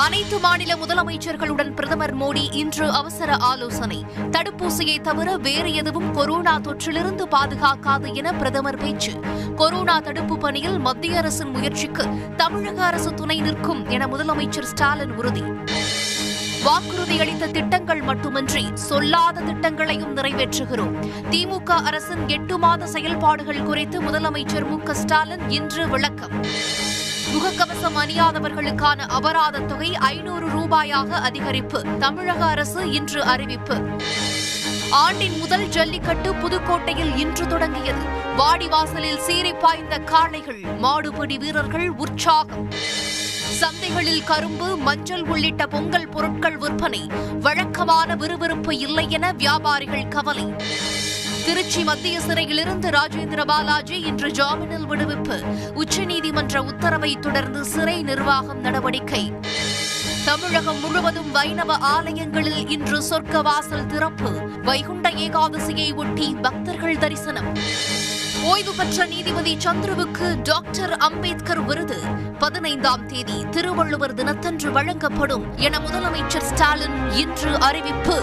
அனைத்து மாநில முதலமைச்சர்களுடன் பிரதமர் மோடி இன்று அவசர ஆலோசனை. தடுப்பூசியை தவிர வேறு எதுவும் கொரோனா தொற்றிலிருந்து பாதுகாக்காது என பிரதமர் பேச்சு. கொரோனா தடுப்பு பணியில் மத்திய அரசின் முயற்சிக்கு தமிழக அரசு துணை நிற்கும் என முதலமைச்சர் ஸ்டாலின் உறுதி. வாக்குறுதி அளித்த திட்டங்கள் மட்டுமின்றி சொல்லாத திட்டங்களையும் நிறைவேற்றுகிறோம். திமுக அரசின் எட்டு மாத செயல்பாடுகள் குறித்து முதலமைச்சர் மு க ஸ்டாலின் இன்று விளக்கம். முகக்கவசம் அணியாதவர்களுக்கான அபராத தொகை ஐநூறு ரூபாயாக அதிகரிப்பு. தமிழக அரசு இன்று அறிவிப்பு. ஆண்டின் முதல் ஜல்லிக்கட்டு புதுக்கோட்டையில் இன்று தொடங்கியது. வாடிவாசலில் சீறி பாய்ந்த காளைகள் மாடுபிடி வீரர்கள் உற்சாகம். சந்தைகளில் கரும்பு மஞ்சள் உள்ளிட்ட பொங்கல் பொருட்கள் விற்பனை. வழக்கமான விறுவிறுப்பு இல்லை என வியாபாரிகள் கவலை. திருச்சி மத்திய சிறையிலிருந்து ராஜேந்திர பாலாஜி இன்று ஜாமீனில் விடுவிப்பு. உச்சநீதிமன்ற உத்தரவை தொடர்ந்து சிறை நிர்வாகம் நடவடிக்கை. தமிழகம் முழுவதும் வைணவ ஆலயங்களில் இன்று சொர்க்க வாசல் திறப்பு. வைகுண்ட ஏகாதசியை ஒட்டி பக்தர்கள் தரிசனம். ஓய்வு பெற்ற நீதிபதி சந்துருவுக்கு டாக்டர் அம்பேத்கர் விருது. பதினைந்தாம் தேதி திருவள்ளுவர் தினத்தன்று வழங்கப்படும் என முதலமைச்சர் ஸ்டாலின் இன்று அறிவிப்பு.